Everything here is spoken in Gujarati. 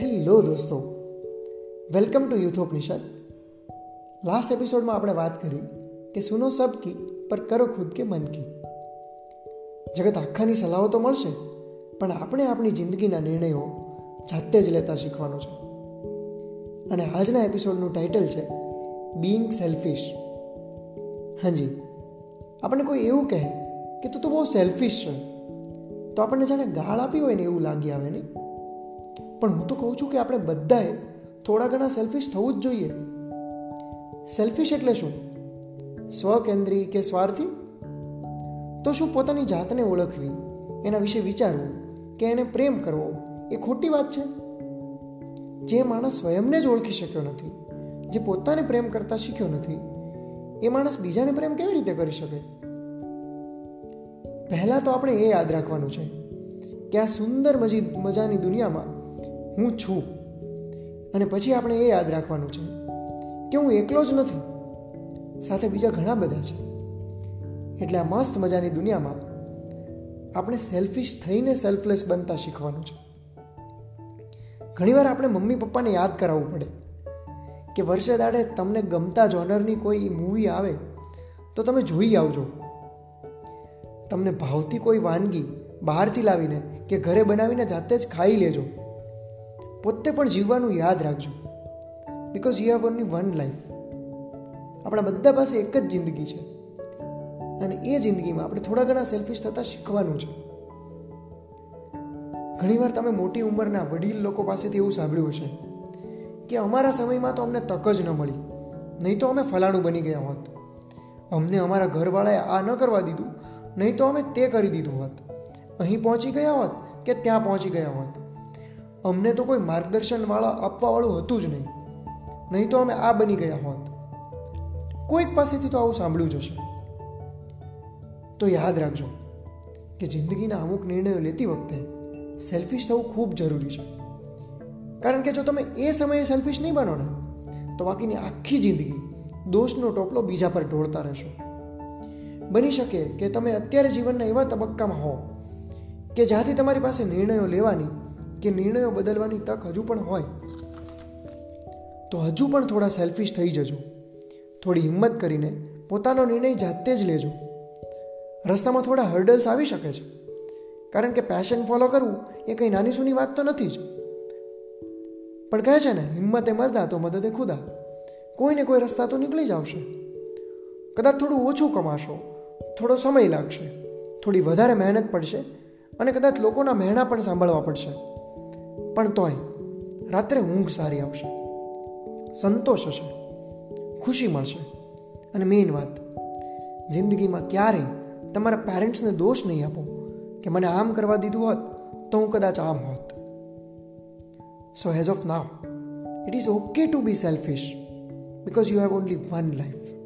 હેલો દોસ્તો. Welcome to youth Upanishad last એપિસોડમાં આપણે વાત કરી કે સુનો સબ કી પર કરો ખુદ કે મન કી. જગત આખાની સલાહો તો મળશે, પણ આપણે આપણી જિંદગીના નિર્ણયો જાતે જ લેતા શીખવાનું છે. અને આજના એપિસોડનું ટાઇટલ છે બિંગ સેલ્ફિશ હાજી, આપણને કોઈ એવું કહે કે તું તો બહુ સેલ્ફિશ છે. તો આપણને જાણે ગાળ આપી હોય ને એવું લાગી આવે નહીં? પણ હું તો કહું છું કે આપણે બધાએ થોડા ઘણા સેલ્ફિશ થવું જ જોઈએ. સેલ્ફિશ એટલે શું? સ્વકેન્દ્રી કે સ્વાર્થી? તો શું પોતાની જાતને ઓળખવી, એના વિશે વિચારવું કે એને પ્રેમ કરવો, એ ખોટી વાત છે? જે માણસ સ્વયંને જ ઓળખી શક્યો નથી, જે પોતાને પ્રેમ કરતા શીખ્યો નથી, એ માણસ બીજાને પ્રેમ કેવી રીતે કરી શકે? પહેલાં તો આપણે એ યાદ રાખવાનું છે કે આ સુંદર મજી, મજાની દુનિયામાં હું છું. અને પછી આપણે એ યાદ રાખવાનું છે કે હું એકલો જ નથી. સાથે બીજા ઘણા બધા છે. એટલે આ મસ્ત મજાની દુનિયામાં આપણે સેલ્ફિશ થઈને સેલ્ફલેસ બનતા શીખવાનું છે. ઘણીવાર આપણે મમ્મી પપ્પાને યાદ કરાવવું પડે કે વર્ષે દાડે તમને ગમતા જોનરની કોઈ મૂવી આવે તો તમે જોઈ આવજો. તમને ભાવતી કોઈ વાનગી બહારથી લાવીને કે ઘરે બનાવીને જાતે જ ખાઈ લેજો. પોતે પણ જીવવાનું યાદ રાખજો. Because you have only one life આપણા બધા પાસે એક જ જિંદગી છે. અને એ જિંદગીમાં આપણે થોડા ઘણા સેલ્ફિશ થતાં શીખવાનું છે. ઘણીવાર તમે મોટી ઉંમરના વડીલ લોકો પાસેથી એવું સાંભળ્યું હશે કે અમારા સમયમાં તો અમને તક જ ન મળી. નહીં તો અમે ફલાણું બની ગયા હોત. અમને અમારા ઘરવાળાએ આ ન કરવા દીધું. નહીં તો અમે તે કરી દીધું હોત. અહીં પહોંચી ગયા હોત કે ત્યાં પહોંચી ગયા હોત. અમને તો કોઈ માર્ગદર્શનવાળા આપવાવાળું હતું જ નહીં. નહીં તો અમે આ બની ગયા હોત. કોઈક પાસેથી તો આવું સાંભળ્યું જ હશે. તો યાદ રાખજો કે જિંદગીના અમુક નિર્ણયો લેતી વખતે સેલ્ફિશ થવું ખૂબ જરૂરી છે. કારણ કે જો તમે એ સમયે સેલ્ફિશ નહીં બનો ને, તો બાકીની આખી જિંદગી દોષનો ટોપલો બીજા પર ઢોળતા રહેશો. બની શકે કે તમે અત્યારે જીવનના એવા તબક્કામાં હો કે જ્યાંથી તમારી પાસે નિર્ણયો લેવાની કે નિર્ણયો બદલવાની તક હજુ પણ હોય, તો હજુ પણ થોડા સેલ્ફિશ થઈ જજો. થોડી હિંમત કરીને પોતાનો નિર્ણય જાતે જ લેજો. રસ્તામાં થોડા હર્ડલ્સ આવી શકે છે. કારણ કે પેશન ફોલો કરવું એ કંઈ નાની સૂની વાત તો નથી જ. પણ કહે છે ને, હિંમતે મરદા તો મદદે ખુદા. કોઈને કોઈ રસ્તા તો નીકળી જ આવશે. કદાચ થોડું ઓછું કમાશો, થોડો સમય લાગશે, થોડી વધારે મહેનત પડશે અને કદાચ લોકોના મહેણા પણ સાંભળવા પડશે. પણ તોય રાત્રે ઊંઘ સારી આવશે. સંતોષ હશે, ખુશી મળશે. અને મેઇન વાત, જિંદગીમાં ક્યારેય તમારા પેરેન્ટ્સને દોષ નહીં આપો કે મને આમ કરવા દીધું હોત તો હું કદાચ આમ હોત. So as of now it is okay to be selfish because you have only one life.